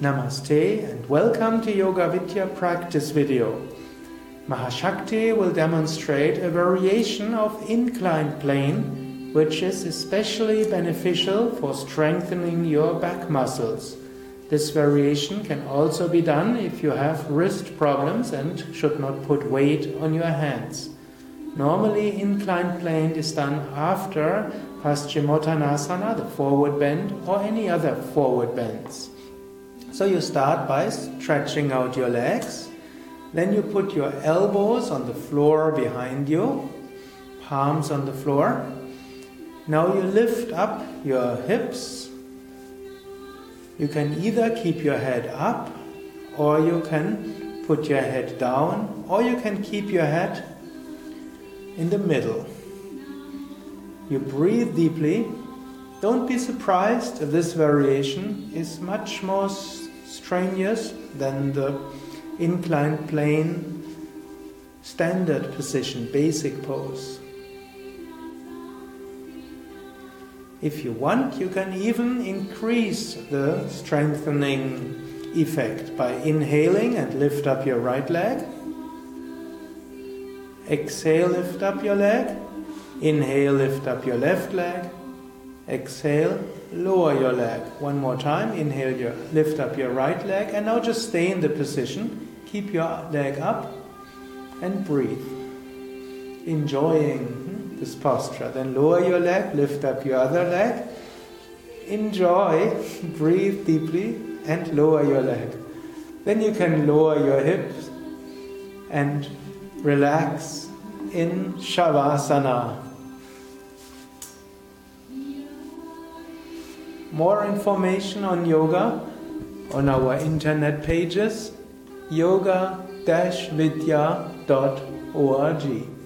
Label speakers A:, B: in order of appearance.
A: Namaste and welcome to Yoga Vidya practice video. Mahashakti will demonstrate a variation of inclined plane which is especially beneficial for strengthening your back muscles. This variation can also be done if you have wrist problems and should not put weight on your hands. Normally, inclined plane is done after Paschimottanasana, the forward bend, or any other forward bends. So you start by stretching out your legs. Then you put your elbows on the floor behind you, palms on the floor. Now you lift up your hips. You can either keep your head up or you can put your head down or you can keep your head in the middle. You breathe deeply. Don't be surprised if this variation is much more strenuous than the inclined plane standard position, basic pose. If you want, you can even increase the strengthening effect by inhaling and lift up your right leg. Exhale, lift up your leg. Inhale, lift up your left leg. Exhale, lower your leg. One more time. Inhale, your, lift up your right leg. And now just stay in the position. Keep your leg up and breathe. Enjoying hmm, this posture. Then lower your leg, lift up your other leg. Enjoy, breathe deeply, and lower your leg. Then you can lower your hips and relax in Shavasana. More information on yoga on our internet pages yoga-vidya.org.